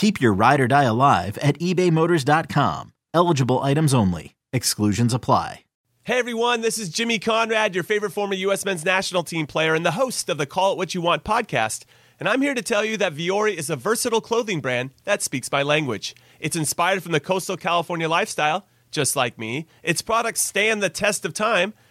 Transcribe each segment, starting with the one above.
Keep your ride or die alive at ebaymotors.com. Eligible items only. Exclusions apply. Hey everyone, this is Jimmy Conrad, your favorite former U.S. men's national team player and the host of the Call It What You Want podcast. And I'm here to tell you that Vuori is a versatile clothing brand that speaks my language. It's inspired from the coastal California lifestyle, just like me. Its products stand the test of time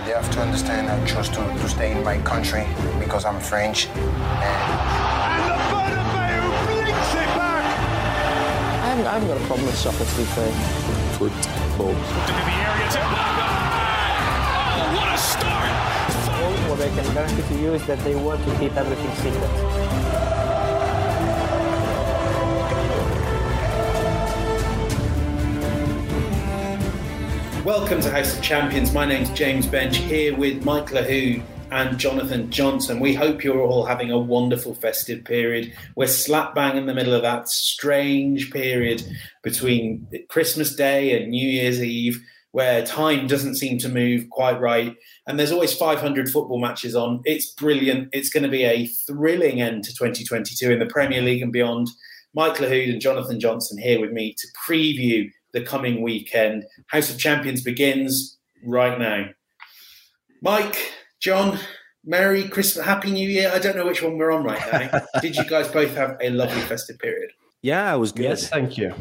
Scorer. But they have to understand I chose to, to stay in my country because I'm French. And And the Bernabeu blinks it back. I haven't, I haven't got a problem with soccer, to be fair. football. Into the area to Oh, what a start! All what I can guarantee to you is that they want to keep everything secret. Welcome to House of Champions. My name's James Benge here with Mike Lahoud and Jonathan Johnson. We hope you're all having a wonderful festive period. We're slap bang in the middle of that strange period between Christmas Day and New Year's Eve where time doesn't seem to move quite right. And there's always 500 football matches on. It's brilliant. It's going to be a thrilling end to 2022 in the Premier League and beyond. Mike Lahoud and Jonathan Johnson here with me to preview the coming weekend. House of Champions begins right now. Mike, John, Merry Christmas, Happy New Year. I don't know which one we're on right now. Did you guys both have a lovely festive period? Yeah, it was good. Yes, thank you.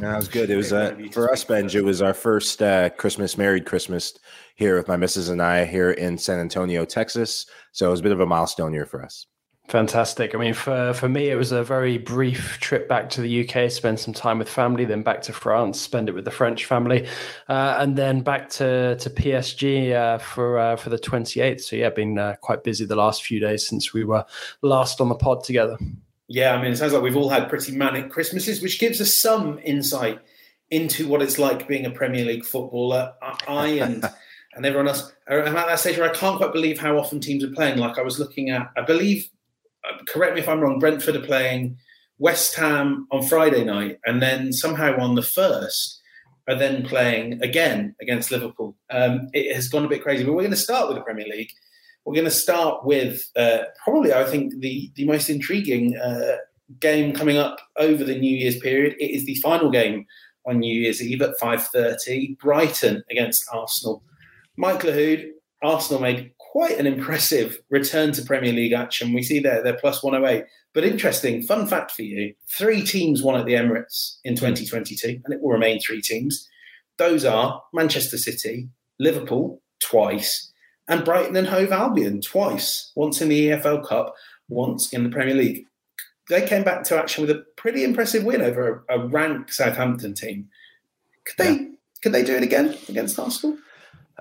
Yeah, it was good. It was uh, for us, Benj. It was our first uh, Christmas, married Christmas here with my missus and I here in San Antonio, Texas. So it was a bit of a milestone year for us. Fantastic. I mean, for, for me, it was a very brief trip back to the UK, spend some time with family, then back to France, spend it with the French family, uh, and then back to, to PSG uh, for uh, for the 28th. So, yeah, been uh, quite busy the last few days since we were last on the pod together. Yeah, I mean, it sounds like we've all had pretty manic Christmases, which gives us some insight into what it's like being a Premier League footballer. I, I and and everyone else are I'm at that stage where I can't quite believe how often teams are playing. Like I was looking at, I believe, uh, correct me if I'm wrong, Brentford are playing West Ham on Friday night, and then somehow on the first are then playing again against Liverpool. Um, it has gone a bit crazy, but we're going to start with the Premier League. We're going to start with uh, probably, I think, the the most intriguing uh, game coming up over the New Year's period. It is the final game on New Year's Eve at five thirty. Brighton against Arsenal. Mike Lahoud, Arsenal made quite an impressive return to Premier League action. We see there they're plus one hundred eight. But interesting fun fact for you: three teams won at the Emirates in twenty twenty two, and it will remain three teams. Those are Manchester City, Liverpool twice, and Brighton and Hove Albion twice, once in the EFL Cup, once in the Premier League. They came back to action with a pretty impressive win over a, a ranked Southampton team. Could they could they do it again against Arsenal?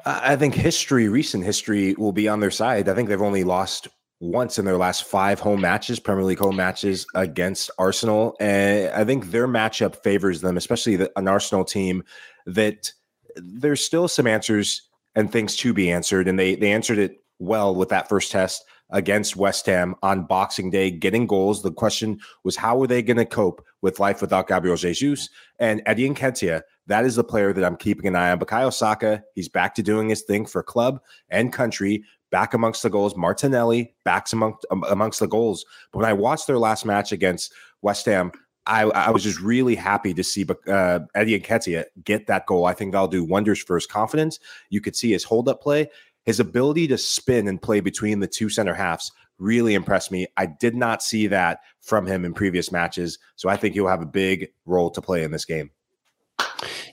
I think history, recent history, will be on their side. I think they've only lost once in their last five home matches, Premier League home matches against Arsenal. And I think their matchup favors them, especially the, an Arsenal team that there's still some answers and things to be answered. And they they answered it well with that first test against West Ham on Boxing Day, getting goals. The question was how were they going to cope with life without Gabriel Jesus and Eddie Nketiah? That is the player that I'm keeping an eye on. Bukayo Saka, he's back to doing his thing for club and country, back amongst the goals. Martinelli backs amongst amongst the goals. But when I watched their last match against West Ham, I, I was just really happy to see uh, Eddie Nketiah get that goal. I think that'll do wonders for his confidence. You could see his hold up play, his ability to spin and play between the two center halves really impressed me. I did not see that from him in previous matches. So I think he'll have a big role to play in this game.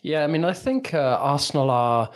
Yeah, I mean, I think uh, Arsenal are.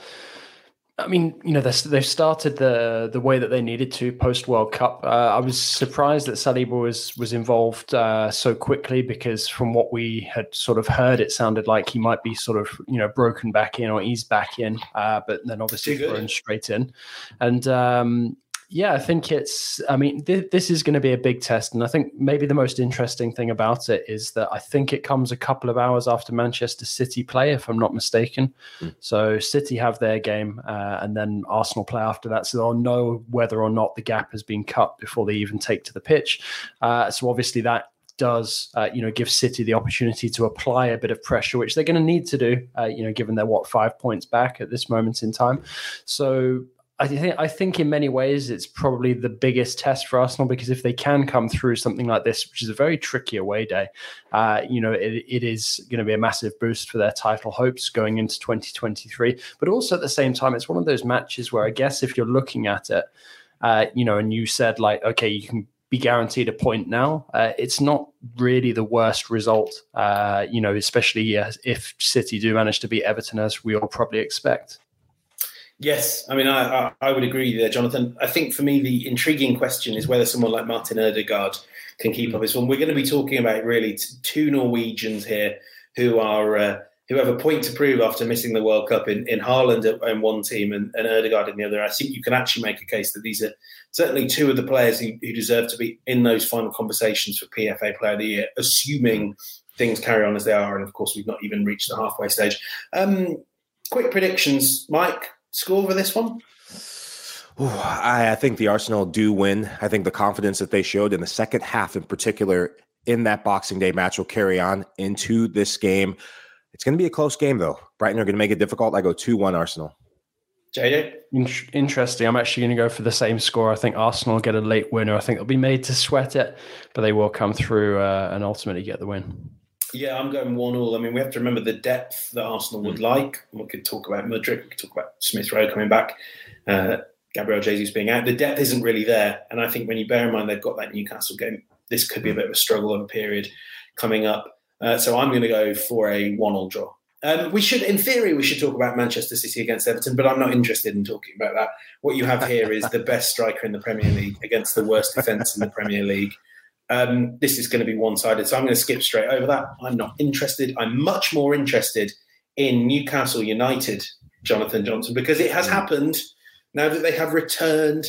I mean, you know, they've started the the way that they needed to post World Cup. Uh, I was surprised that Saliba was was involved uh, so quickly because from what we had sort of heard, it sounded like he might be sort of you know broken back in or eased back in, uh, but then obviously thrown straight in. And um, yeah, I think it's. I mean, th- this is going to be a big test, and I think maybe the most interesting thing about it is that I think it comes a couple of hours after Manchester City play, if I'm not mistaken. Mm. So City have their game, uh, and then Arsenal play after that, so they'll know whether or not the gap has been cut before they even take to the pitch. Uh, so obviously that does uh, you know give City the opportunity to apply a bit of pressure, which they're going to need to do. Uh, you know, given they're what five points back at this moment in time. So I think I think in many ways it's probably the biggest test for Arsenal because if they can come through something like this, which is a very tricky away day, uh, you know, it, it is going to be a massive boost for their title hopes going into 2023. But also at the same time, it's one of those matches where I guess if you're looking at it, uh, you know, and you said like, okay, you can be guaranteed a point now. Uh, it's not really the worst result, uh, you know, especially if City do manage to beat Everton as we all probably expect. Yes, I mean, I, I, I, would agree there, Jonathan. I think for me, the intriguing question is whether someone like Martin Odegaard can keep up his form. We're going to be talking about really two Norwegians here who are uh, who have a point to prove after missing the World Cup in, in Haaland in one team and, and Odegaard in the other. I think you can actually make a case that these are certainly two of the players who, who deserve to be in those final conversations for PFA Player of the Year, assuming things carry on as they are. And of course, we've not even reached the halfway stage. Um, quick predictions, Mike score for this one? Ooh, I, I think the Arsenal do win. I think the confidence that they showed in the second half, in particular, in that Boxing Day match, will carry on into this game. It's going to be a close game, though. Brighton are going to make it difficult. I go 2 1 Arsenal. JJ? Interesting. I'm actually going to go for the same score. I think Arsenal get a late winner. I think they'll be made to sweat it, but they will come through uh, and ultimately get the win. Yeah, I'm going one all. I mean, we have to remember the depth that Arsenal would mm. like. We could talk about Mudryk, we could talk about Smith Rowe coming back, uh, Gabriel Jesus being out. The depth isn't really there, and I think when you bear in mind they've got that Newcastle game, this could be a bit of a struggle of a period coming up. Uh, so I'm going to go for a one-all draw. Um, we should, in theory, we should talk about Manchester City against Everton, but I'm not interested in talking about that. What you have here is the best striker in the Premier League against the worst defence in the Premier League. Um, this is going to be one sided. So I'm going to skip straight over that. I'm not interested. I'm much more interested in Newcastle United, Jonathan Johnson, because it has happened now that they have returned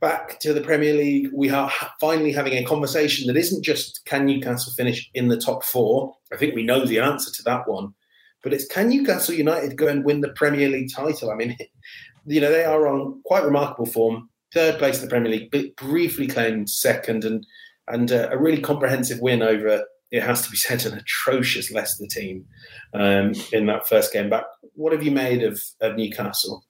back to the Premier League. We are finally having a conversation that isn't just can Newcastle finish in the top four? I think we know the answer to that one. But it's can Newcastle United go and win the Premier League title? I mean, you know, they are on quite remarkable form. Third place in the Premier League, briefly claimed second, and and uh, a really comprehensive win over it has to be said an atrocious Leicester team um, in that first game back. What have you made of, of Newcastle?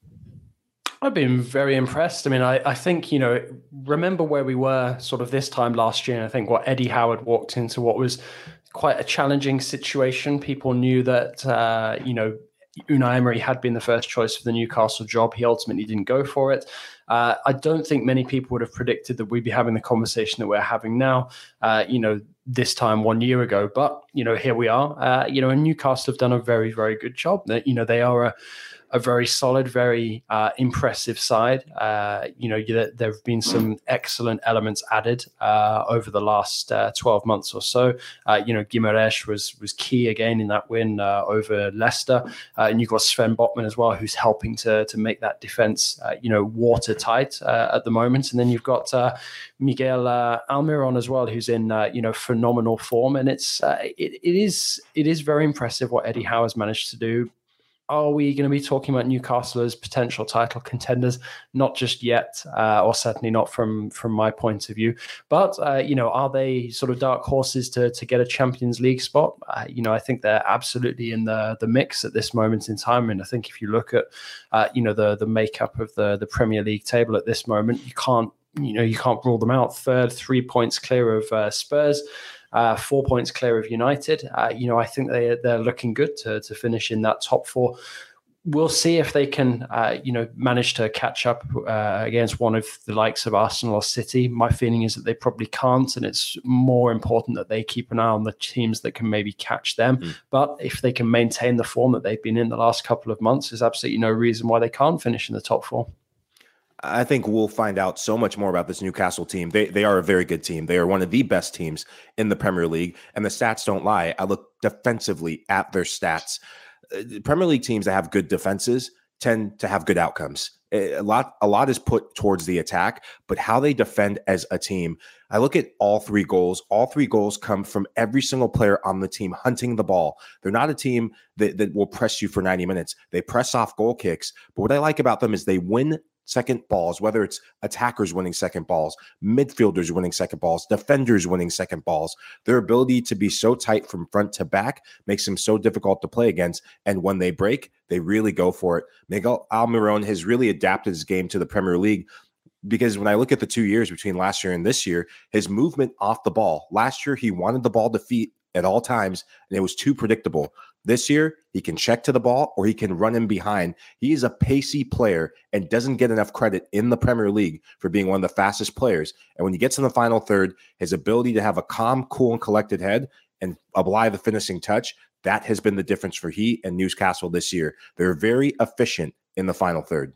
I've been very impressed. I mean, I, I think, you know, remember where we were sort of this time last year. And I think what Eddie Howard walked into what was quite a challenging situation. People knew that, uh, you know, Unai Emery had been the first choice for the Newcastle job. He ultimately didn't go for it. Uh, I don't think many people would have predicted that we'd be having the conversation that we're having now. Uh, you know, this time one year ago, but you know, here we are. Uh, you know, and Newcastle have done a very, very good job. That you know, they are a a very solid, very uh, impressive side. Uh, you know, there have been some excellent elements added uh, over the last uh, 12 months or so. Uh, you know, Guimaraes was was key again in that win uh, over Leicester, and you've got Sven Botman as well, who's helping to to make that defense, you know, watertight at the moment. And then you've got Miguel Almiron as well, who's in you know phenomenal form, and it's it, it is it is very impressive what Eddie Howe has managed to do are we going to be talking about Newcastle as potential title contenders? Not just yet, uh, or certainly not from from my point of view. But uh, you know, are they sort of dark horses to to get a Champions League spot? Uh, you know, I think they're absolutely in the the mix at this moment in time. And I think if you look at uh, you know the the makeup of the the Premier League table at this moment, you can't you know you can't rule them out. Third, three points clear of uh, Spurs uh, four points clear of United. Uh, you know, I think they they're looking good to to finish in that top four. We'll see if they can, uh, you know, manage to catch up uh, against one of the likes of Arsenal or City. My feeling is that they probably can't, and it's more important that they keep an eye on the teams that can maybe catch them. Mm. But if they can maintain the form that they've been in the last couple of months, there's absolutely no reason why they can't finish in the top four. I think we'll find out so much more about this Newcastle team. They they are a very good team. They are one of the best teams in the Premier League, and the stats don't lie. I look defensively at their stats. Uh, Premier League teams that have good defenses tend to have good outcomes. A lot a lot is put towards the attack, but how they defend as a team. I look at all three goals. All three goals come from every single player on the team hunting the ball. They're not a team that, that will press you for 90 minutes. They press off goal kicks. But what I like about them is they win second balls, whether it's attackers winning second balls, midfielders winning second balls, defenders winning second balls. Their ability to be so tight from front to back makes them so difficult to play against. And when they break, they really go for it. Miguel Almiron has really adapted his game to the Premier League because when I look at the two years between last year and this year, his movement off the ball, last year he wanted the ball to feet at all times, and it was too predictable. This year, he can check to the ball or he can run in behind. He is a pacey player and doesn't get enough credit in the Premier League for being one of the fastest players. And when he gets in the final third, his ability to have a calm, cool, and collected head and apply the finishing touch, that has been the difference for he and Newcastle this year. They're very efficient in the final third.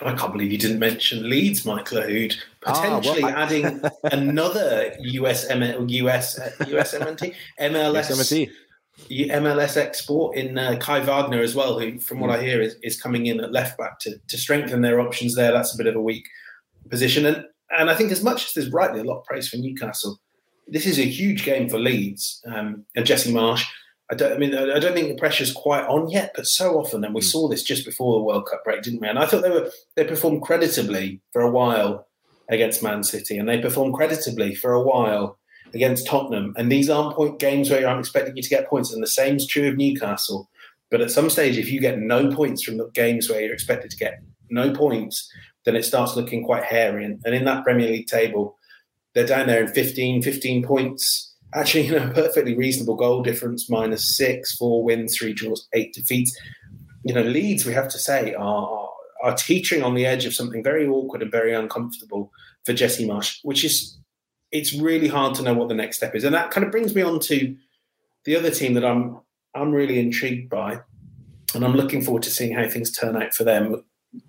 I can't believe you didn't mention Leeds, Michael Lahoud, potentially ah, well, I... adding another US US US MNT MLS MLS export in uh, Kai Wagner as well, who, from what I hear, is, is coming in at left back to, to strengthen their options there. That's a bit of a weak position. And, and I think, as much as there's rightly a lot of praise for Newcastle, this is a huge game for Leeds um, and Jesse Marsch. I don't. I mean, I don't think the pressure's quite on yet, but so often, and we hmm. saw this just before the World Cup break, didn't we? And I thought they were they performed creditably for a while against Man City, and they performed creditably for a while against Tottenham. And these aren't point games where I'm expecting you to get points. And the same is true of Newcastle. But at some stage, if you get no points from the games where you're expected to get no points, then it starts looking quite hairy. And, and in that Premier League table, they're down there in 15, 15 points. Actually, you know, perfectly reasonable goal difference, minus six, four wins, three draws, eight defeats. You know, Leeds, we have to say, are, are teetering on the edge of something very awkward and very uncomfortable for Jesse Marsch, which is it's really hard to know what the next step is. And that kind of brings me on to the other team that I'm I'm really intrigued by, and I'm looking forward to seeing how things turn out for them.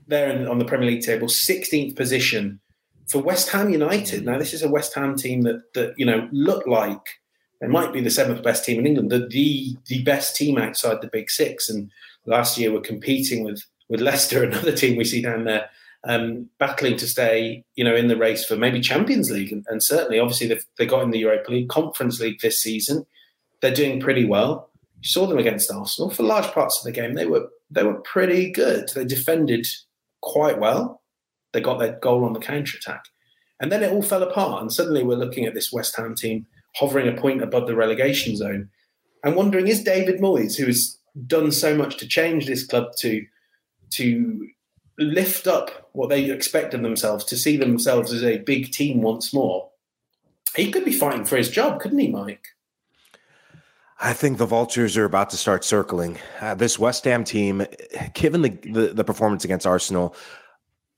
They're in, on the Premier League table, 16th position for West Ham United. Now, this is a West Ham team that that you know look like they might be the seventh best team in England, the the, the best team outside the Big Six. And last year, we're competing with with Leicester, another team we see down there um, battling to stay, you know, in the race for maybe Champions League, and, and certainly, obviously, they've, they got in the Europa League, Conference League this season. They're doing pretty well. You saw them against Arsenal for large parts of the game. They were they were pretty good. They defended quite well. They got their goal on the counter attack, and then it all fell apart. And suddenly, we're looking at this West Ham team hovering a point above the relegation zone, and wondering: Is David Moyes, who has done so much to change this club to to lift up what they expect of themselves to see themselves as a big team once more, he could be fighting for his job, couldn't he, Mike? I think the vultures are about to start circling. Uh, this West Ham team, given the, the, the performance against Arsenal,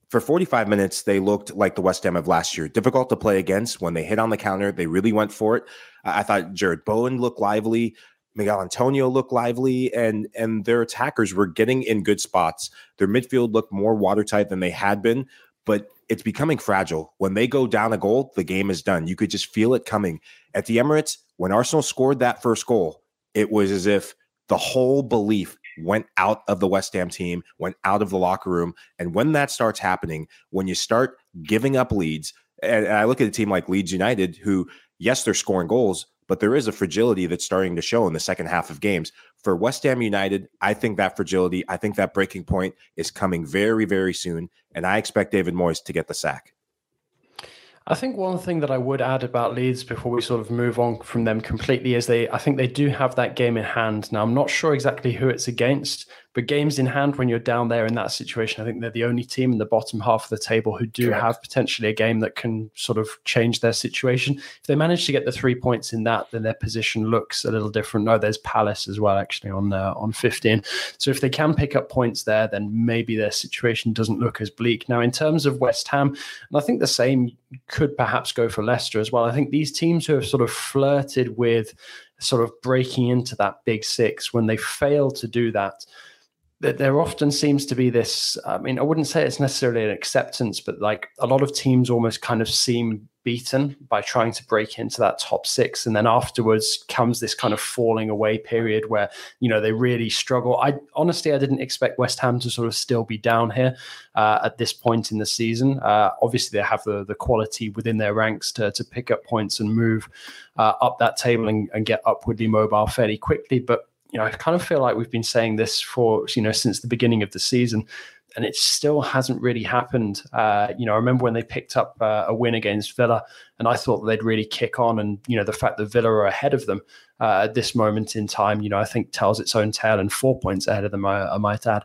for 45 minutes they looked like the West Ham of last year. Difficult to play against when they hit on the counter. They really went for it. I thought Jarrod Bowen looked lively. Michail Antonio looked lively, and and their attackers were getting in good spots. Their midfield looked more watertight than they had been, but it's becoming fragile. When they go down a goal, the game is done. You could just feel it coming. At the Emirates, when Arsenal scored that first goal, it was as if the whole belief went out of the West Ham team, went out of the locker room. And when that starts happening, when you start giving up leads, and, I look at a team like Leeds United, who, yes, they're scoring goals, but there is a fragility that's starting to show in the second half of games. For West Ham United, I think that fragility, I think that breaking point is coming very, very soon. And I expect David Moyes to get the sack. I think one thing that I would add about Leeds before we sort of move on from them completely is they I think they do have that game in hand. Now I'm not sure exactly who it's against, but games in hand when you're down there in that situation, I think they're the only team in the bottom half of the table who do Correct. have potentially a game that can sort of change their situation. If they manage to get the three points in that, then their position looks a little different. No, there's Palace as well, actually on uh, on 15. So if they can pick up points there, then maybe their situation doesn't look as bleak. Now, in terms of West Ham, and I think the same could perhaps go for Leicester as well. I think these teams who have sort of flirted with sort of breaking into that big six when they fail to do that there often seems to be this i mean i wouldn't say it's necessarily an acceptance but like a lot of teams almost kind of seem beaten by trying to break into that top six. And then afterwards comes this kind of falling away period where you know they really struggle. I honestly i didn't expect west ham to sort of still be down here uh, at this point in the season. Uh, obviously they have the, the quality within their ranks to, to pick up points and move uh, up that table and, and get upwardly mobile fairly quickly. But you know, I kind of feel like we've been saying this for, you know, since the beginning of the season and it still hasn't really happened. Uh, you know, I remember when they picked up uh, a win against Villa, and I thought they'd really kick on. And you know, the fact that Villa are ahead of them uh, at this moment in time, you know, I think tells its own tale, and four points ahead of them. I, I might add.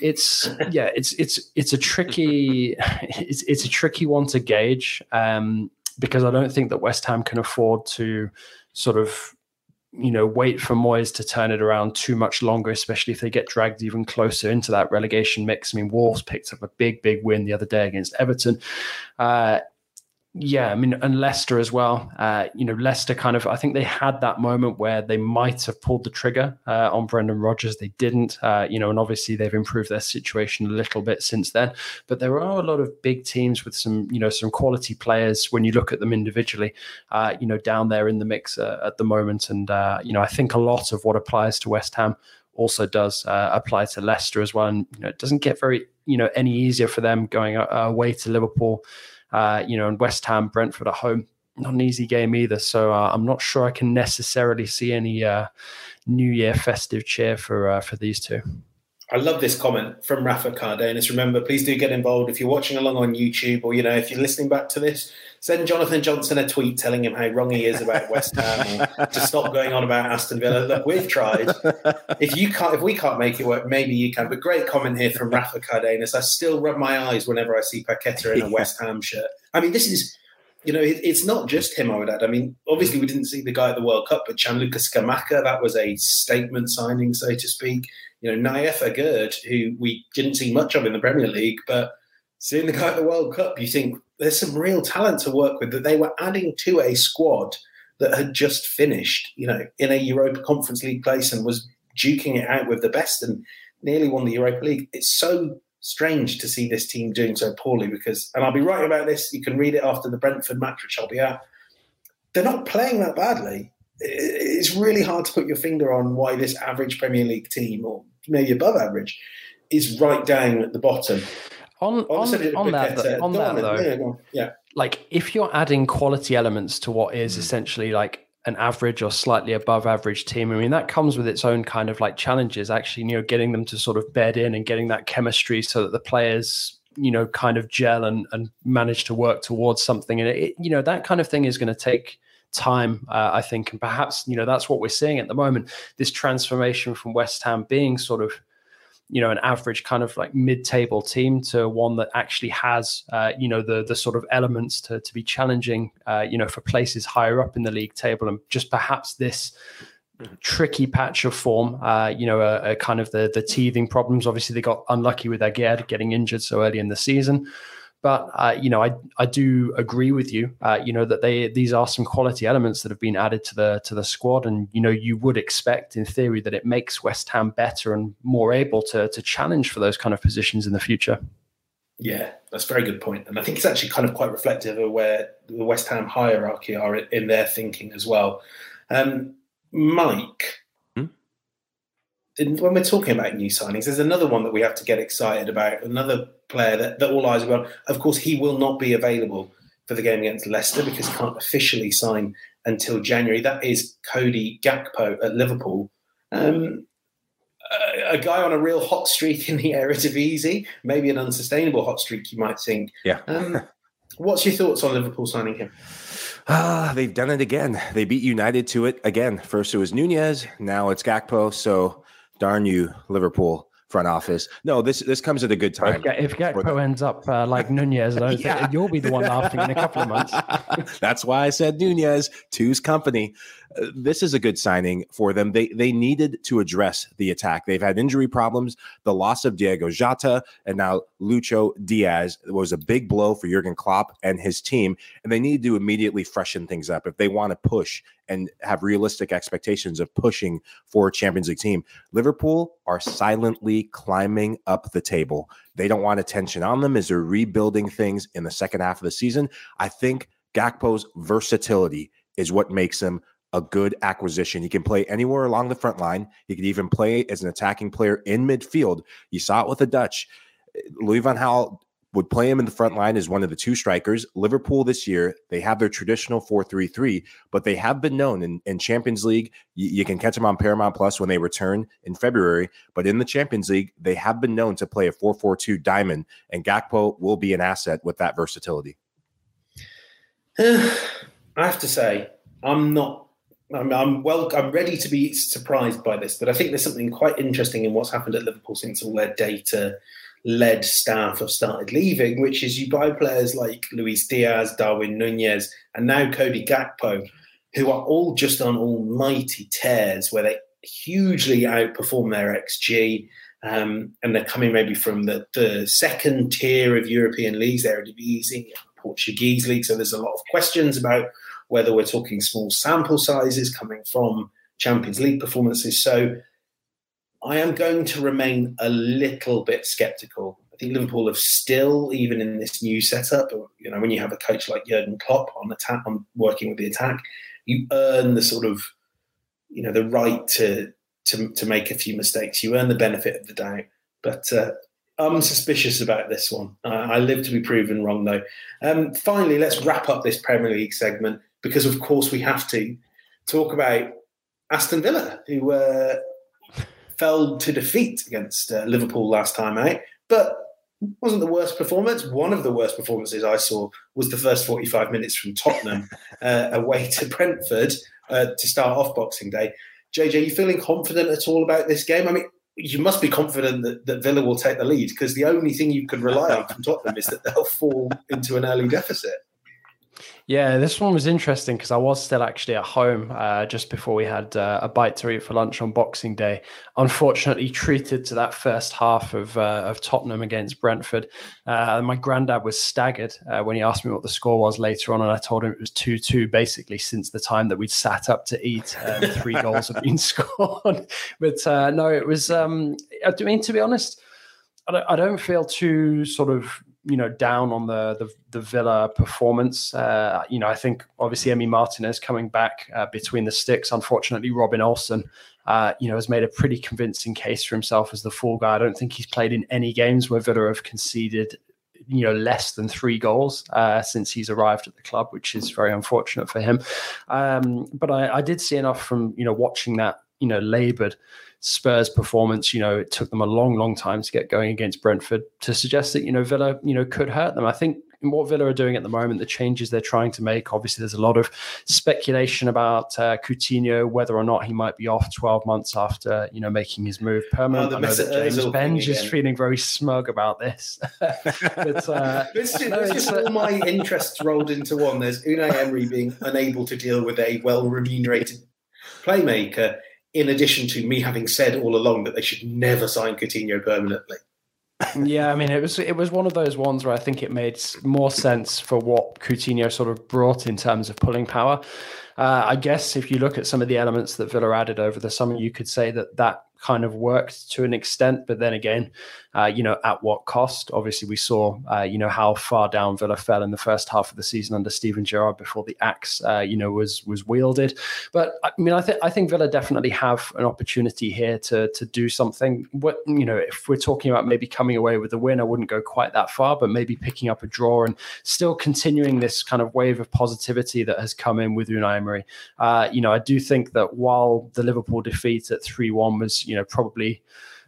It's yeah, it's it's it's a tricky it's it's a tricky one to gauge um, because I don't think that West Ham can afford to sort of you know, wait for Moyes to turn it around too much longer, especially if they get dragged even closer into that relegation mix. I mean, Wolves picked up a big, big win the other day against Everton. Uh, yeah, I mean, and Leicester as well. Uh, you know, Leicester kind of, I think they had that moment where they might have pulled the trigger uh, on Brendan Rodgers. They didn't, uh, you know, and obviously they've improved their situation a little bit since then. But there are a lot of big teams with some, you know, some quality players when you look at them individually, uh, you know, down there in the mix uh, at the moment. And, uh, you know, I think a lot of what applies to West Ham also does apply to Leicester as well. And, you know, it doesn't get very, you know, any easier for them going away to Liverpool. Uh, you know, and West Ham, Brentford at home, not an easy game either. So uh, I'm not sure I can necessarily see any uh, New Year festive cheer for uh, for these two. I love this comment from Rafa Cardenas. Remember, please do get involved if you're watching along on YouTube or you know if you're listening back to this. Send Jonathan Johnson a tweet telling him how wrong he is about West Ham to stop going on about Aston Villa. Look, we've tried. If you can't, if we can't make it work, maybe you can. But great comment here from Rafa Cardenas. I still rub my eyes whenever I see Paqueta in a West Ham shirt. I mean, this is you know, it's not just him, I would add. I mean, obviously, we didn't see the guy at the World Cup, but Gianluca Scamacca, that was a statement signing, so to speak you know, Nayef Aguerd, who we didn't see much of in the Premier League, but seeing the guy at the World Cup, you think there's some real talent to work with that they were adding to a squad that had just finished, you know, in a Europa Conference League place and was duking it out with the best and nearly won the Europa League. It's so strange to see this team doing so poorly because, and I'll be writing about this, you can read it after the Brentford match, which I'll be at. They're not playing that badly. It's really hard to put your finger on why this average Premier League team, or maybe above average, is right down at the bottom. On on, on, on that, on that though, yeah, yeah, like if you're adding quality elements to what is mm. essentially like an average or slightly above average team. I mean, that comes with its own kind of like challenges, actually, you know, getting them to sort of bed in and getting that chemistry so that the players, you know, kind of gel and, and manage to work towards something. And it, you know, that kind of thing is going to take time, uh, I think. And perhaps, you know, that's what we're seeing at the moment this transformation from West Ham being sort of, you know, an average kind of like mid-table team to one that actually has, uh, you know, the the sort of elements to to be challenging, uh, you know, for places higher up in the league table, and just perhaps this tricky patch of form. Uh, you know, a, a, kind of the the teething problems. Obviously, they got unlucky with Aguerd getting injured so early in the season. But uh, you know, I I do agree with you. Uh, you know that they these are some quality elements that have been added to the to the squad, and you know you would expect in theory that it makes West Ham better and more able to to challenge for those kind of positions in the future. Yeah, that's a very good point, and I think it's actually kind of quite reflective of where the West Ham hierarchy are in their thinking as well. Um, Mike? When we're talking about new signings, there's another one that we have to get excited about. Another player that, that all eyes are on. Of course, he will not be available for the game against Leicester because he can't officially sign until January. That is Cody Gakpo at Liverpool. Um, a, a, guy on a real hot streak in the Eredivisie, maybe an unsustainable hot streak, you might think. Yeah. Um, what's your thoughts on Liverpool signing him? Ah, they've done it again. They beat United to it again. First it was Nunez, now it's Gakpo. So darn you, Liverpool front office. No, this this comes at a good time. If, if Gakpo ends up uh, like Nunez, yeah. you'll be the one laughing in a couple of months. That's why I said Nunez, two's company this is a good signing for them. They they needed to address the attack. They've had injury problems. The loss of Diogo Jota and now Lucho Diaz was a big blow for Jurgen Klopp and his team, and they need to immediately freshen things up if they want to push and have realistic expectations of pushing for a Champions League team. Liverpool are silently climbing up the table. They don't want attention on them as they're rebuilding things in the second half of the season. I think Gakpo's versatility is what makes him a good acquisition. He can play anywhere along the front line. He could even play as an attacking player in midfield. You saw it with the Dutch. Louis van Gaal would play him in the front line as one of the two strikers. Liverpool this year, they have their traditional 4 3 3, but they have been known in, in Champions League. You, you, can catch them on Paramount Plus when they return in February. But in the Champions League, they have been known to play a 4 4 2 diamond, and Gakpo will be an asset with that versatility. I have to say, I'm not I'm, I'm, well. I'm ready to be surprised by this, but I think there's something quite interesting in what's happened at Liverpool since all their data-led staff have started leaving, which is you buy players like Luis Diaz, Darwin Nunez, and now Cody Gakpo, who are all just on almighty tears where they hugely outperform their XG. Um, and they're coming maybe from the, the second tier of European leagues, Eredivisie, Portuguese league. So there's a lot of questions about whether we're talking small sample sizes coming from Champions League performances. So I am going to remain a little bit skeptical. I think Liverpool have still, even in this new setup, you know, when you have a coach like Jurgen Klopp on attack, on working with the attack, you earn the sort of, you know, the right to to to make a few mistakes. You earn the benefit of the doubt. But uh, I'm suspicious about this one. I live to be proven wrong, though. Um, finally, let's wrap up this Premier League segment because of course we have to talk about Aston Villa, who uh, fell to defeat against uh, Liverpool last time out, but wasn't the worst performance. One of the worst performances I saw was the first 45 minutes from Tottenham uh, away to Brentford uh, to start off Boxing Day. JJ, are you feeling confident at all about this game? I mean, you must be confident that, that Villa will take the lead because the only thing you can rely on from Tottenham is that they'll fall into an early deficit. Yeah, this one was interesting because I was still actually at home uh, just before we had uh, a bite to eat for lunch on Boxing Day. Unfortunately, treated to that first half of uh, of Tottenham against Brentford. Uh, my granddad was staggered uh, when he asked me what the score was later on, and I told him it was two two. Basically, since the time that we'd sat up to eat, um, three goals have been scored. but uh, no, it was. Um, I mean, to be honest, I don't, I don't feel too sort of you know down on the the, the Villa performance. Uh, you know, I think obviously Emi Martinez coming back uh, between the sticks. Unfortunately, Robin Olsen, uh, you know, has made a pretty convincing case for himself as the fall guy. I don't think he's played in any games where Villa have conceded you know less than three goals uh, since he's arrived at the club, which is very unfortunate for him. Um, but I, I, did see enough from you know watching that you know laboured Spurs performance, you know, it took them a long, long time to get going against Brentford to suggest that, you know, Villa, you know, could hurt them. I think what Villa are doing at the moment, the changes they're trying to make, obviously there's a lot of speculation about uh, Coutinho, whether or not he might be off 12 months after, you know, making his move permanent. Oh, I know that James Benge is feeling very smug about this. but, uh, it's just, no, it's just all my interests rolled into one. There's Unai Emery being unable to deal with a well remunerated playmaker in addition to me having said all along that they should never sign Coutinho permanently. yeah, I mean, it was it was one of those ones where I think it made more sense for what Coutinho sort of brought in terms of pulling power. Uh, I guess if you look at some of the elements that Villa added over the summer, you could say that that kind of worked to an extent. But then again, uh, you know, at what cost? Obviously, we saw, uh, you know, how far down Villa fell in the first half of the season under Steven Gerrard before the axe, uh, you know, was was wielded. But I mean, I think I think Villa definitely have an opportunity here to to do something. What you know, if we're talking about maybe coming away with a win, I wouldn't go quite that far, but maybe picking up a draw and still continuing this kind of wave of positivity that has come in with Unai Emery. Uh, you know, I do think that while the Liverpool defeat at three one was, you know, probably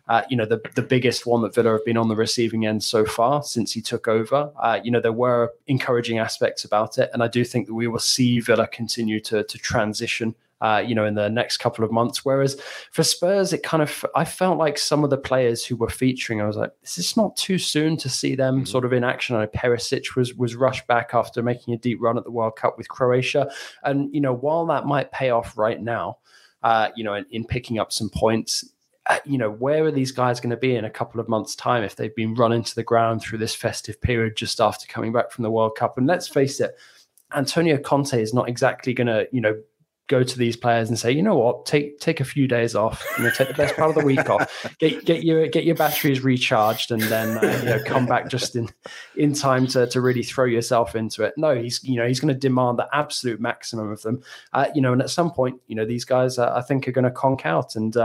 uh, you know, the, the biggest one that Villa have been on the receiving end so far since he took over. Uh, you know, there were encouraging aspects about it. And I do think that we will see Villa continue to, to transition. Uh, you know, in the next couple of months. Whereas for Spurs, it kind of I felt like some of the players who were featuring, I was like, this is this not too soon to see them mm-hmm. sort of in action? I know Perisic was was rushed back after making a deep run at the World Cup with Croatia, and you know, while that might pay off right now, uh, you know, in, in, picking up some points, you know, where are these guys going to be in a couple of months' time if they've been run into the ground through this festive period just after coming back from the World Cup? And let's face it, Antonio Conte is not exactly going to, you know, go to these players and say, you know what, take take a few days off, you know, take the best part of the week off, get get your get your batteries recharged, and then uh, you know come back just in in time to to really throw yourself into it. No, he's you know he's going to demand the absolute maximum of them, uh, you know, and at some point, you know, these guys uh, I think are going to conk out, and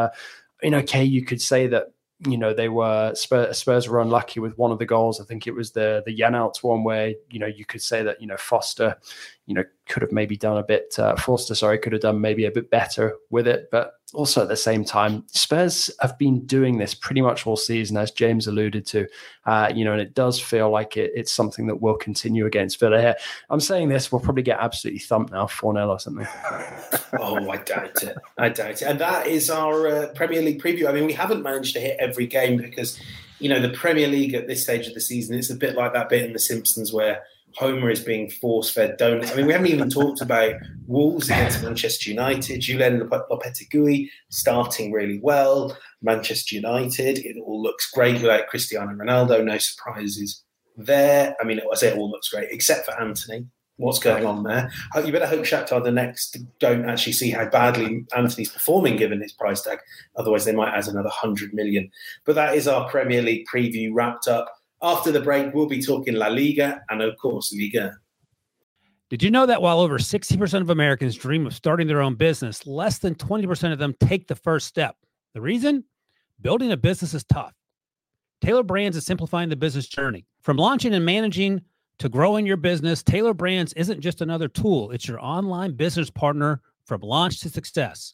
know, okay, you could say that you know they were Spurs, Spurs, were unlucky with one of the goals. I think it was the the Janelt one where you know you could say that you know Foster, you know, could have maybe done a bit. Uh, Forster, sorry, could have done maybe a bit better with it. But also at the same time, Spurs have been doing this pretty much all season, as James alluded to. Uh, you know, and it does feel like it, it's something that will continue against Villa here. I'm saying this, we'll probably get absolutely thumped now, 4 0 or something. oh, I doubt it. I doubt it. And that is our uh, Premier League preview. I mean, we haven't managed to hit every game because, you know, the Premier League at this stage of the season, it's a bit like that bit in The Simpsons where Homer is being force fed donuts. I mean, we haven't even talked about Wolves against Manchester United. Julen Lopetegui starting really well. Manchester United, it all looks great without Cristiano Ronaldo. No surprises there. I mean, I say it all looks great, except for Antony. What's going on there? You better hope Shakhtar Donetsk don't actually see how badly Antony's performing given his price tag. Otherwise, they might add another 100 million. But that is our Premier League preview wrapped up. After the break, we'll be talking La Liga and, of course, Liga. Did you know that while over 60% of Americans dream of starting their own business, less than 20% of them take the first step? The reason? Building a business is tough. Tailor Brands is simplifying the business journey. From launching and managing to growing your business, Tailor Brands isn't just another tool, it's your online business partner from launch to success.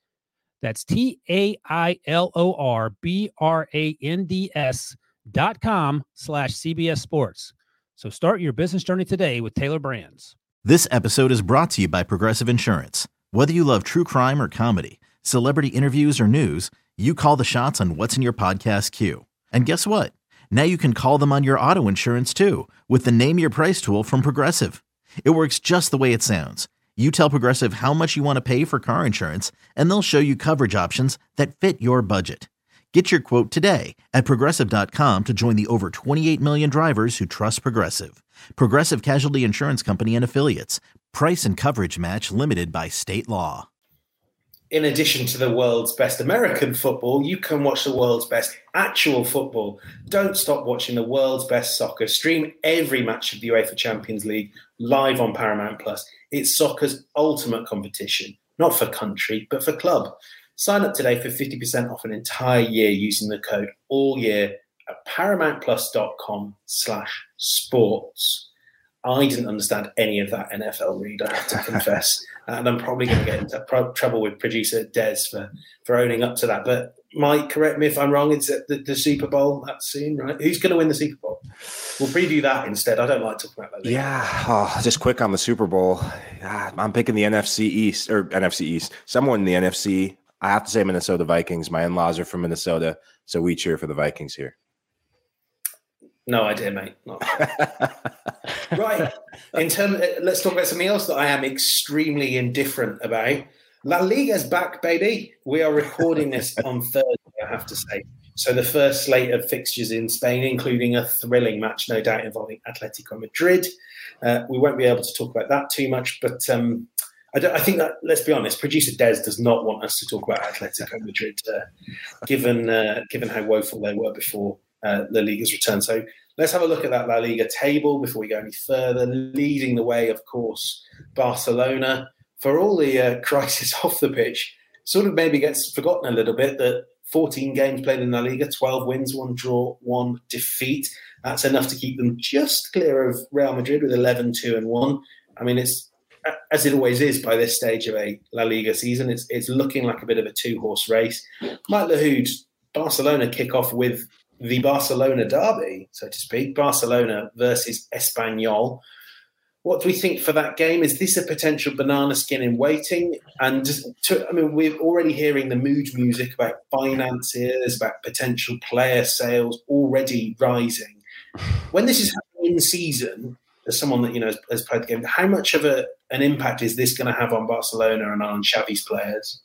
That's T A I L O R B R A N D S dot com slash CBS Sports. So start your business journey today with Tailor Brands. This episode is brought to you by Progressive Insurance. Whether you love true crime or comedy, celebrity interviews or news, you call the shots on what's in your podcast queue. And guess what? Now you can call them on your auto insurance too with the Name Your Price tool from Progressive. It works just the way it sounds you tell Progressive how much you want to pay for car insurance, and they'll show you coverage options that fit your budget. Get your quote today at progressive.com to join the over 28 million drivers who trust Progressive. Progressive Casualty Insurance Company and Affiliates. Price and coverage match limited by state law. In addition to the world's best American football, you can watch the world's best actual football. Don't stop watching the world's best soccer. Stream every match of the UEFA Champions League live on Paramount Plus. It's soccer's ultimate competition, not for country, but for club. Sign up today for 50% off an entire year using the code all year at paramountplus.com slash sports. I didn't understand any of that NFL read, I have to confess. and I'm probably going to get into trouble with producer Des for, for owning up to that. But Mike, correct me if I'm wrong. It's at the, the Super Bowl that soon, right? Who's going to win the Super Bowl? We'll preview that instead. I don't like talking about that. Yeah, oh, just quick on the Super Bowl. Ah, I'm picking the NFC East or NFC East. Someone in the NFC. I have to say Minnesota Vikings. My in-laws are from Minnesota, so we cheer for the Vikings here. No idea, mate. right. In terms, uh, let's talk about something else that I am extremely indifferent about. La Liga's back, baby. We are recording this on Thursday, I have to say. So the first slate of fixtures in Spain, including a thrilling match, no doubt, involving Atletico Madrid. Uh, we won't be able to talk about that too much, but um, I, I, think that let's be honest, producer Des does not want us to talk about Atletico Madrid, uh, given uh, given how woeful they were before uh, La Liga's return. So let's have a look at that La Liga table before we go any further. Leading the way, of course, Barcelona. For all the uh, crisis off the pitch, sort of maybe gets forgotten a little bit that 14 games played in La Liga, 12 wins, one draw, one defeat. That's enough to keep them just clear of Real Madrid with 11, 2 and 1. I mean, it's as it always is by this stage of a La Liga season, it's, it's looking like a bit of a two horse race. Mike Lahoud, Barcelona kick off with the Barcelona derby, so to speak, Barcelona versus Espanyol. What do we think for that game? Is this a potential banana skin in waiting? And to, I mean, we're already hearing the mood music about financiers, about potential player sales already rising. When this is in season, as someone that you know has, has played the game, how much of a, an impact is this going to have on Barcelona and on Xavi's players?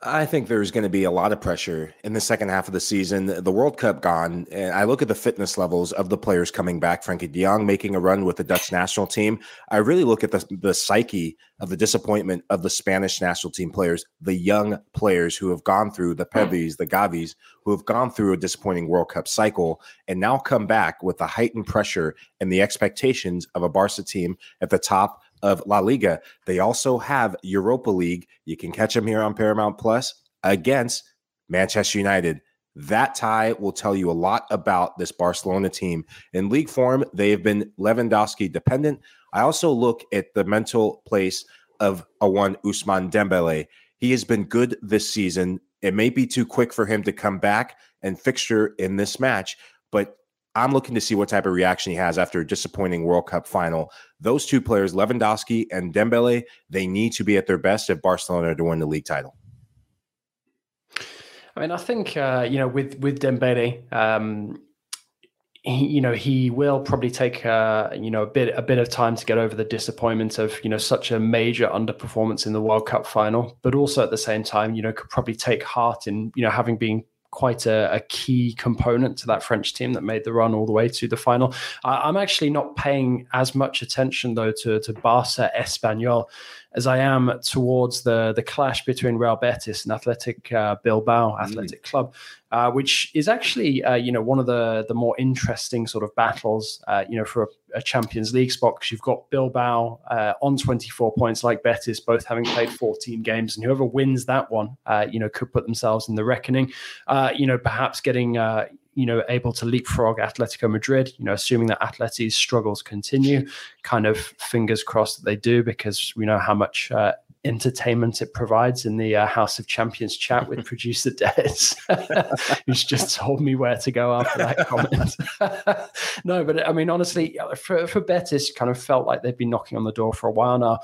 I think there's going to be a lot of pressure in the second half of the season. The World Cup gone, and I look at the fitness levels of the players coming back. Frenkie De Jong making a run with the Dutch national team. I really look at the, the psyche of the disappointment of the Spanish national team players, the young players who have gone through the mm. Pedris, the Gavis, who have gone through a disappointing World Cup cycle and now come back with the heightened pressure and the expectations of a Barca team at the top of La Liga. They also have Europa League. You can catch them here on Paramount Plus against Manchester United. That tie will tell you a lot about this Barcelona team. In league form, they have been Lewandowski dependent. I also look at the mental place of a one Ousmane Dembele. He has been good this season. It may be too quick for him to come back and fixture in this match, but I'm looking to see what type of reaction he has after a disappointing World Cup final. Those two players, Lewandowski and Dembele, they need to be at their best if Barcelona to win the league title. I mean, I think uh, you know with with Dembele, um, he, you know, he will probably take uh, you know a bit a bit of time to get over the disappointment of you know such a major underperformance in the World Cup final, but also at the same time, you know, could probably take heart in you know having been quite a, a, key component to that French team that made the run all the way to the final. I, am actually not paying as much attention though to, to Barca Espanyol as I am towards the the clash between Real Betis and Athletic uh, Bilbao mm. Athletic mm. Club, uh, which is actually uh, you know one of the the more interesting sort of battles uh, you know for a, a, Champions League spot because you've got Bilbao uh, on 24 points like Betis, both having played 14 games, and whoever wins that one, uh, you know, could put themselves in the reckoning. you know, perhaps getting you know, able to leapfrog Atletico Madrid, you know, assuming that Atleti's struggles continue, kind of fingers crossed that they do because we know how much uh, entertainment it provides in the uh, House of Champions chat with producer Des, who's just told me where to go after that comment. no, but I mean, honestly, for, for Betis, kind of felt like they've been knocking on the door for a while now.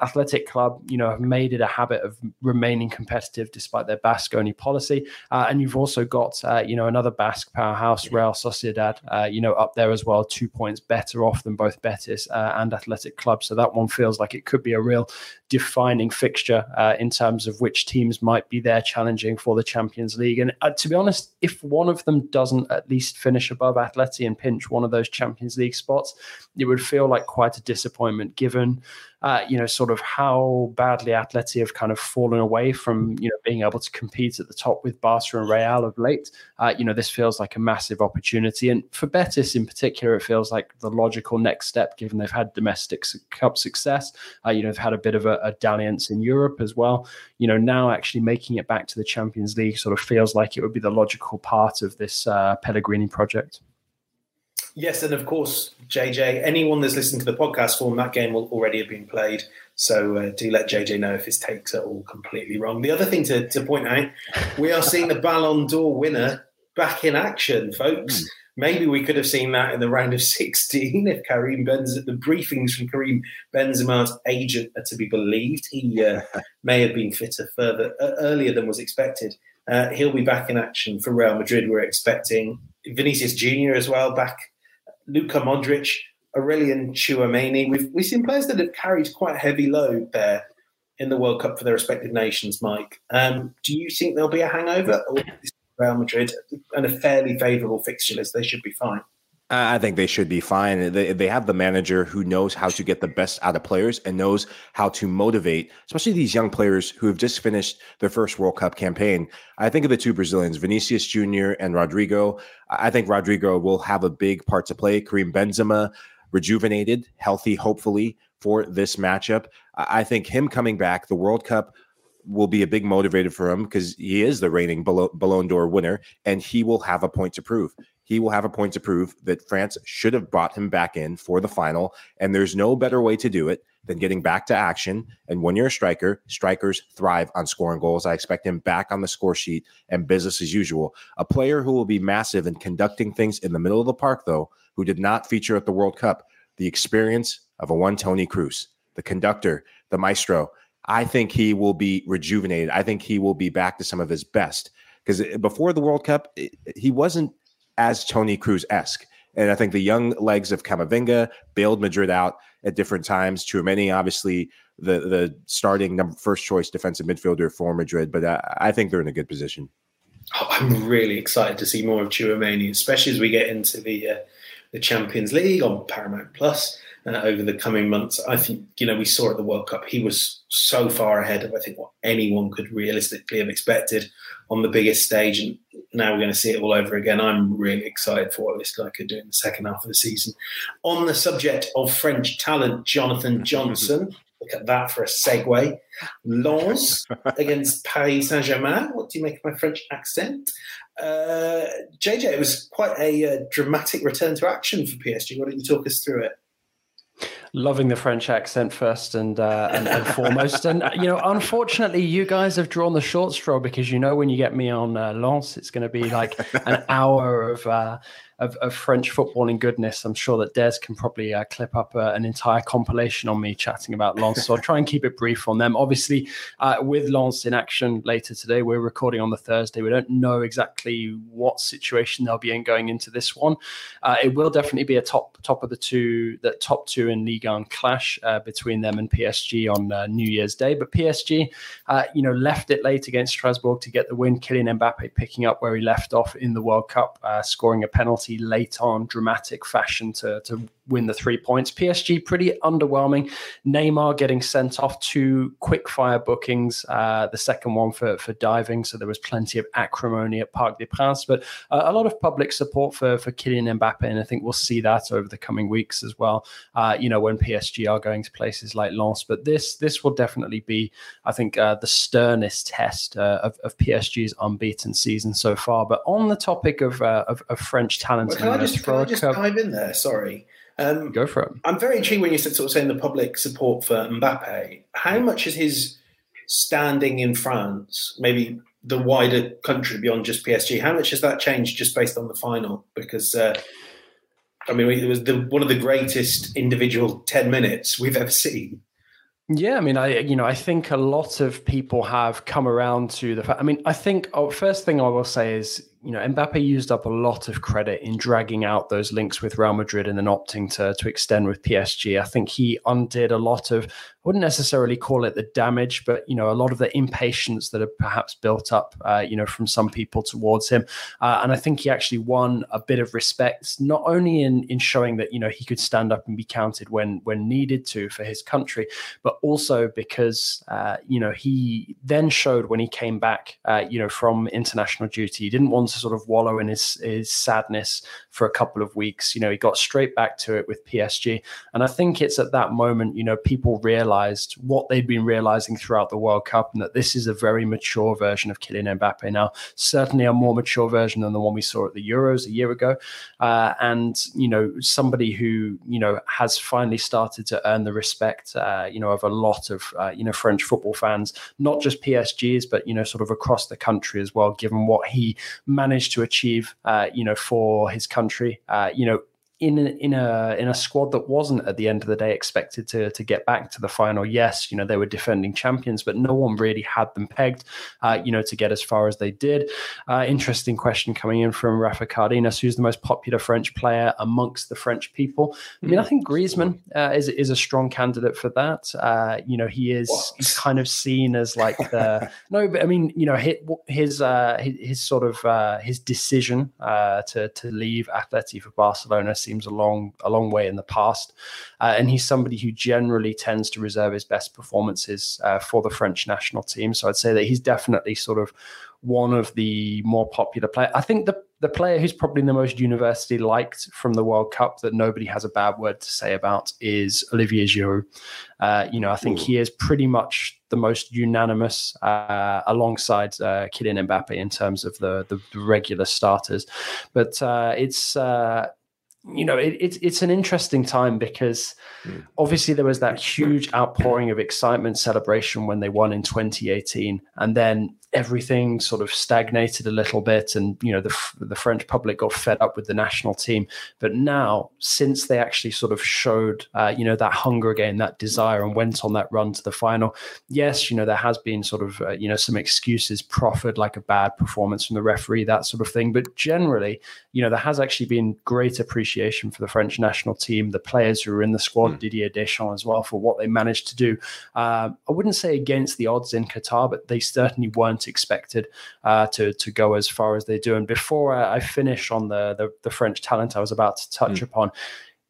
Athletic Club, you know, have made it a habit of remaining competitive despite their Basque only policy. Uh, and you've also got, uh, you know, another Basque powerhouse, Real Sociedad, uh, you know, up there as well, two points better off than both Betis uh, and Athletic Club. So that one feels like it could be a real defining fixture uh, in terms of which teams might be there challenging for the Champions League. And uh, to be honest, if one of them doesn't at least finish above Atleti and pinch one of those Champions League spots, it would feel like quite a disappointment given uh, you know, sort of how badly Atleti have kind of fallen away from, you know, being able to compete at the top with Barca and Real of late. Uh, you know, this feels like a massive opportunity. And for Betis in particular, it feels like the logical next step, given they've had domestic cup success. Uh, you know, they've had a bit of a, a dalliance in Europe as well. You know, now actually making it back to the Champions League sort of feels like it would be the logical part of this uh, Pellegrini project. Yes, and of course, JJ, anyone that's listening to the podcast form, that game will already have been played. So uh, do let JJ know if his takes are all completely wrong. The other thing to, to point out, we are seeing the Ballon d'Or winner back in action, folks. Mm. Maybe we could have seen that in the round of 16 if Karim Benzema, the briefings from Karim Benzema's agent are to be believed. He uh, may have been fitter further uh, earlier than was expected. Uh, he'll be back in action for Real Madrid. We're expecting Vinicius Junior as well back. Luka Modric, Aurelien Tchouameni. We've we've seen players that have carried quite a heavy load there in the World Cup for their respective nations. Mike, um, do you think there'll be a hangover? Or Real Madrid and a fairly favourable fixture list, they should be fine. I think they should be fine. They, they have the manager who knows how to get the best out of players and knows how to motivate, especially these young players who have just finished their first World Cup campaign. I think of the two Brazilians, Vinicius Jr. and Rodrygo. I think Rodrygo will have a big part to play. Karim Benzema, rejuvenated, healthy, hopefully, for this matchup. I think him coming back, the World Cup will be a big motivator for him because he is the reigning Ballon d'Or winner and he will have a point to prove. He will have a point to prove that France should have brought him back in for the final. And there's no better way to do it than getting back to action. And when you're a striker, strikers thrive on scoring goals. I expect him back on the score sheet and business as usual. A player who will be massive in conducting things in the middle of the park, though, who did not feature at the World Cup, the experience of a one Toni Kroos, the conductor, the maestro I think he will be rejuvenated. I think he will be back to some of his best because eh, before the World Cup, eh, he wasn't as Toni Kroos esque. And I think the young legs of Camavinga bailed Madrid out at different times. Tchouameni, obviously, the the starting number first choice defensive midfielder for Madrid, but I, I think they're in a good position. Oh, I'm really excited to see more of Tchouameni, especially as we get into the uh, the Champions League on Paramount Plus uh, over the coming months. I think you know we saw at the World Cup he was so far ahead of I think what anyone could realistically have expected on the biggest stage, and now we're going to see it all over again. I'm really excited for what this guy could do in the second half of the season. On the subject of French talent, Jonathan Johnson. Look at that for a segue. Lens against Paris Saint Germain. What do you make of my French accent? Uh, JJ, it was quite a uh, dramatic return to action for PSG. Why don't you talk us through it? Loving the French accent first and, uh, and, and foremost. And you know, unfortunately, you guys have drawn the short straw because you know when you get me on uh, Lens, it's going to be like an hour of uh, of, of French footballing goodness. I'm sure that Des can probably uh, clip up uh, an entire compilation on me chatting about Lens. So I'll try and keep it brief on them. Obviously, uh, with Lens in action later today, we're recording on the Thursday. We don't know exactly what situation they'll be in going into this one. Uh, it will definitely be a top top of the two, the top two in Ligue 1 clash uh, between them and PSG on uh, New Year's Day. But PSG, you know, left it late against Strasbourg to get the win. Kylian Mbappe picking up where he left off in the World Cup, scoring a penalty late on dramatic fashion to, to win the three points. PSG pretty underwhelming. Neymar getting sent off two quick fire bookings, uh, the second one for, for diving. So there was plenty of acrimony at Parc des Princes, but uh, a lot of public support for, for Kylian Mbappe. And I think we'll see that over the coming weeks as well, uh, you know, when PSG are going to places like Lens. But this this will definitely be, I think, uh, the sternest test uh, of, of PSG's unbeaten season so far. But on the topic of, uh, of, of French talent, well, can, I just, can I just dive in there? Sorry. Um, Go for it. I'm very intrigued when you said sort of saying the public support for Mbappe. How much is his standing in France, maybe the wider country beyond just PSG, how much has that changed just based on the final? Because uh, I mean, it was the, one of the greatest individual ten minutes we've ever seen. Yeah, I mean, I you know, I think a lot of people have come around to the fact. I mean, I think oh, first thing I will say is you know, Mbappe used up a lot of credit in dragging out those links with Real Madrid and then opting to to extend with PSG. I think he undid a lot of I wouldn't necessarily call it the damage, but you know, a lot of the impatience that had perhaps built up, uh, you know, from some people towards him. Uh, and I think he actually won a bit of respect, not only in in showing that you know he could stand up and be counted when when needed to for his country, but also because uh, you know he then showed when he came back, uh, you know, from international duty, he didn't want to sort of wallow in his his sadness for a couple of weeks. You know, he got straight back to it with PSG, and I think it's at that moment, you know, people realized what they'd been realizing throughout the World Cup, and that this is a very mature version of Kylian Mbappe now. Certainly a more mature version than the one we saw at the Euros a year ago, uh, and you know, somebody who you know has finally started to earn the respect, uh, you know, of a lot of uh, you know French football fans, not just PSG's, but you know, sort of across the country as well. Given what he managed to achieve, uh, you know, for his country, uh, you know, in a, in a in a squad that wasn't at the end of the day expected to to get back to the final. Yes, you know they were defending champions, but no one really had them pegged, uh, you know, to get as far as they did. Uh, interesting question coming in from Rafa Cardenas, who's the most popular French player amongst the French people. I mean, I think Griezmann uh, is is a strong candidate for that. Uh, you know, he is he's kind of seen as like the no, but I mean, you know, his his uh, his, his sort of uh, his decision to to leave Atleti for Barcelona seems a long a long way in the past, uh, and he's somebody who generally tends to reserve his best performances uh, for the French national team. So I'd say that he's definitely sort of one of the more popular players. I think the the player who's probably the most universally liked from the World Cup that nobody has a bad word to say about is Olivier Giroud. Uh, you know, I think Ooh. he is pretty much the most unanimous uh, alongside uh, Kylian Mbappe in terms of the the, regular starters. But uh, it's uh, you know, it, it's it's an interesting time because mm. obviously there was that huge outpouring of excitement celebration when they won in 2018, and then everything sort of stagnated a little bit and you know the the French public got fed up with the national team. But now since they actually sort of showed uh, you know that hunger again that desire and went on that run to the final yes you know there has been sort of uh, you know some excuses proffered like a bad performance from the referee that sort of thing. But generally you know there has actually been great appreciation for the French national team the players who were in the squad mm. Didier Deschamps as well for what they managed to do. Uh, I wouldn't say against the odds in Qatar but they certainly weren't weren't expected uh, to to go as far as they do. And before I finish on the the, the French talent I was about to touch mm. upon,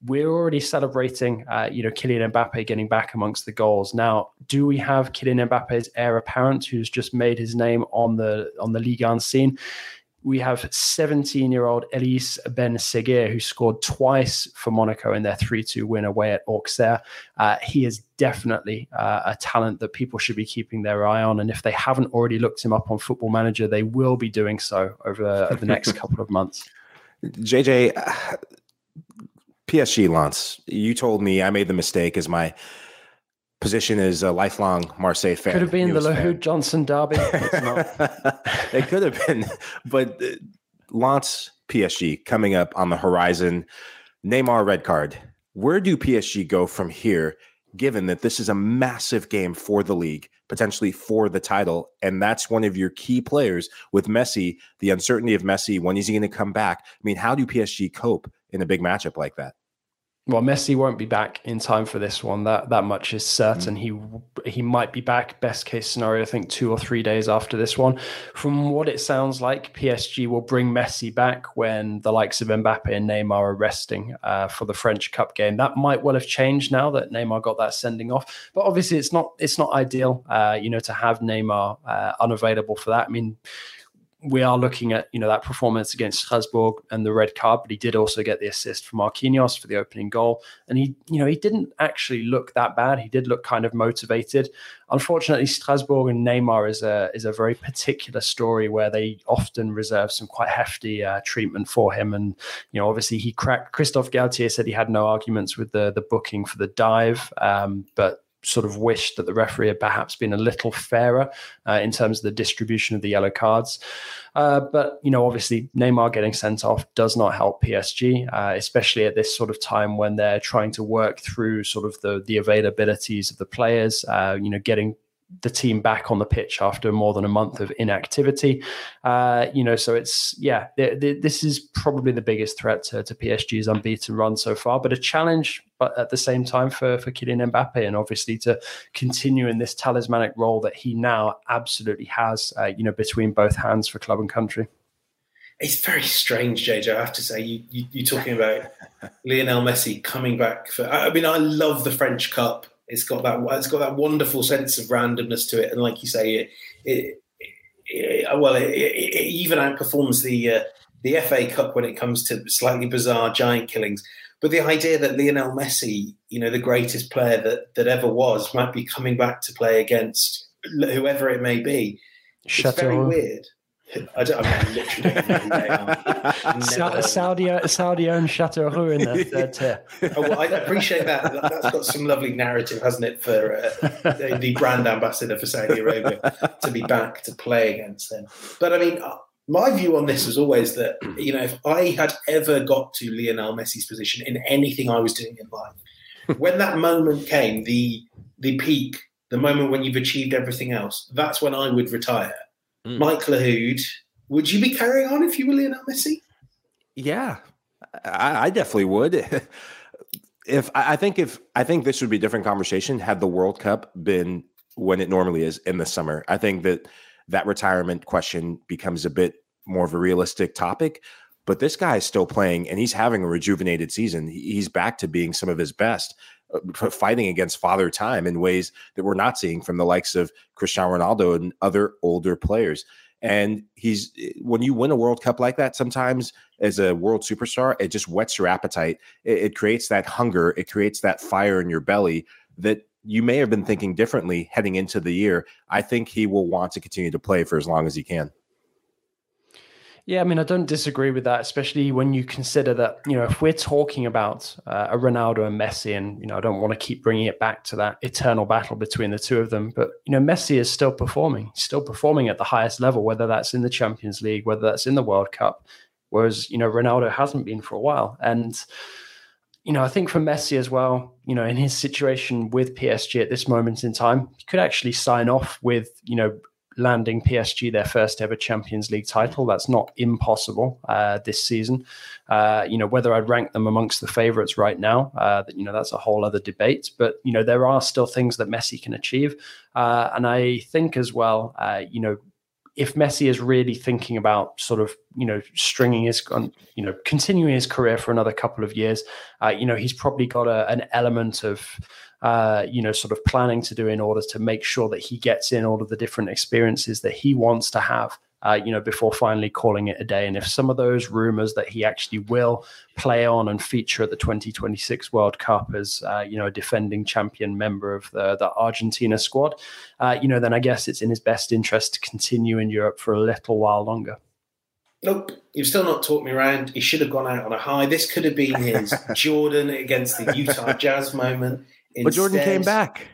we're already celebrating, uh, you know, Kylian Mbappe getting back amongst the goals. Now, do we have Kylian Mbappe's heir apparent who's just made his name on the on the Ligue 1 scene? We have 17 year old Eliesse Ben Seghir, who scored twice for Monaco in their 3 2 win away at Auxerre. Uh, he is definitely uh, a talent that people should be keeping their eye on. And if they haven't already looked him up on Football Manager, they will be doing so over the next couple of months. JJ, PSG Lens, you told me I made the mistake as my position is a lifelong Marseille fan. Could have been the Lahoud Johnson derby. it could have been, but uh, Lens PSG coming up on the horizon. Neymar red card. Where do PSG go from here, given that this is a massive game for the league, potentially for the title? And that's one of your key players with Messi, the uncertainty of Messi. When is he going to come back? I mean, how do PSG cope in a big matchup like that? Well, Messi won't be back in time for this one. That that much is certain. Mm. He he might be back. Best case scenario, I think two or three days after this one. From what it sounds like, PSG will bring Messi back when the likes of Mbappe and Neymar are resting uh, for the French Cup game. That might well have changed now that Neymar got that sending off. But obviously, it's not it's not ideal, uh, you know, to have Neymar uh, unavailable for that. I mean we are looking at you know that performance against Strasbourg and the red card, but he did also get the assist from Marquinhos for the opening goal, and he you know he didn't actually look that bad. He did look kind of motivated. Unfortunately, Strasbourg and Neymar is a is a very particular story where they often reserve some quite hefty uh, treatment for him, and you know obviously he cracked. Christophe Galtier said he had no arguments with the the booking for the dive, um, but sort of wished that the referee had perhaps been a little fairer uh, in terms of the distribution of the yellow cards. Uh, but, you know, obviously Neymar getting sent off does not help PSG, uh, especially at this sort of time when they're trying to work through sort of the, the availabilities of the players, uh, you know, getting the team back on the pitch after more than a month of inactivity. Uh, you know, so it's yeah, th- th- this is probably the biggest threat to, to, PSG's unbeaten run so far, but a challenge, but at the same time for for Kylian Mbappe, and obviously to continue in this talismanic role that he now absolutely has. Uh, you know, between both hands for club and country. It's very strange, JJ. I have to say, you, you you're talking about Lionel Messi coming back for. I mean, I love the French Cup it's got that it's got that wonderful sense of randomness to it, and like you say, it, it it, well, it, it, even outperforms the uh, the FA Cup when it comes to slightly bizarre giant killings. But the idea that Lionel Messi, you know, the greatest player that, that ever was, might be coming back to play against whoever it may be, it's very weird. I don't, I mean, literally Saudi, Saudi, Saudi owned Châteauroux in the third tier. oh, well, I appreciate that. That's got some lovely narrative, hasn't it, for uh, the brand ambassador for Saudi Arabia to be back to play against them. But I mean, my view on this was always that you know if I had ever got to Lionel Messi's position in anything I was doing in life, when that moment came, the the peak, the moment when you've achieved everything else, that's when I would retire. Mm. Mike Lahoud, would you be carrying on if you were Lionel Messi? Yeah, I, I definitely would. if I think if I think this would be a different conversation had the World Cup been when it normally is in the summer. I think that that retirement question becomes a bit more of a realistic topic. But this guy is still playing and he's having a rejuvenated season. He's back to being some of his best, Uh, fighting against father time in ways that we're not seeing from the likes of Cristiano Ronaldo and other older players. And he's eh, when you win a World Cup like that, sometimes as a world superstar, it just whets your appetite. It, it creates that hunger, it creates that fire in your belly that you may have been thinking differently heading into the year. I think he will want to continue to play for as long as he can. Yeah, I mean, I don't disagree with that, especially when you consider that, you know, if we're talking about uh, a Ronaldo and Messi, and, you know, I don't want to keep bringing it back to that eternal battle between the two of them, but, you know, Messi is still performing, still performing at the highest level, whether that's in the Champions League, whether that's in the World Cup, whereas, you know, Ronaldo hasn't been for a while. And, you know, I think for Messi as well, you know, in his situation with PSG at this moment in time, he could actually sign off with, you know, landing PSG their first ever Champions League title. That's not impossible uh, this season. Uh, you know, whether I'd rank them amongst the favourites right now, uh, that you know, that's a whole other debate. But you know, there are still things that Messi can achieve, uh, and I think as well, uh, you know, if Messi is really thinking about sort of you know stringing his you know continuing his career for another couple of years, uh, you know he's probably got a, an element of uh, you know sort of planning to do in order to make sure that he gets in all of the different experiences that he wants to have uh, you know, before finally calling it a day. And if some of those rumors that he actually will play on and feature at the 2026 World Cup as, uh, you know, a defending champion member of the, the Argentina squad, uh, you know, then I guess it's in his best interest to continue in Europe for a little while longer. Nope, you've still not talked me around. He should have gone out on a high. This could have been his Jordan against the Utah Jazz moment. Instead, but Jordan came back.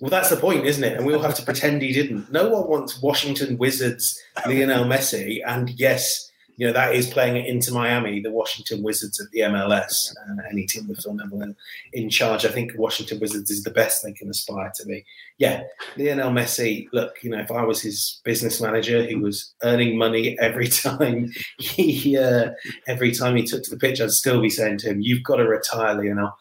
Well, that's the point, isn't it? And we all have to pretend he didn't. No one wants Washington Wizards Lionel Messi. And yes, you know, that is playing it Inter Miami, the Washington Wizards of the MLS. And uh, any team with Phil Neville in charge, I think Washington Wizards is the best they can aspire to be. Yeah, Lionel Messi, look, you know, if I was his business manager who was earning money every time he uh, every time he took to the pitch, I'd still be saying to him, You've got to retire, Lionel.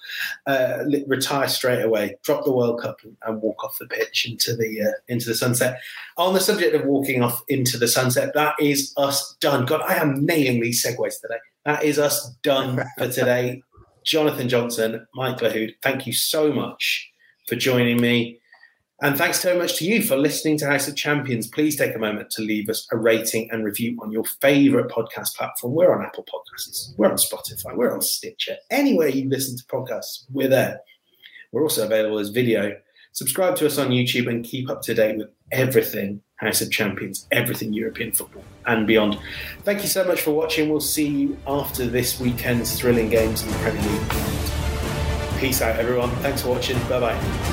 Uh, retire straight away, drop the World Cup and, and walk off the pitch into the uh, into the sunset. On the subject of walking off into the sunset, that is us done. God, I am nailing these segues today. That is us done for today. Jonathan Johnson, Mike Lahoud, thank you so much for joining me. And thanks so much to you for listening to House of Champions. Please take a moment to leave us a rating and review on your favorite podcast platform. We're on Apple Podcasts, we're on Spotify, we're on Stitcher. Anywhere you listen to podcasts, we're there. We're also available as video. Subscribe to us on YouTube and keep up to date with everything House of Champions, everything European football and beyond. Thank you so much for watching. We'll see you after this weekend's thrilling games in the Premier League. Peace out, everyone. Thanks for watching. Bye bye.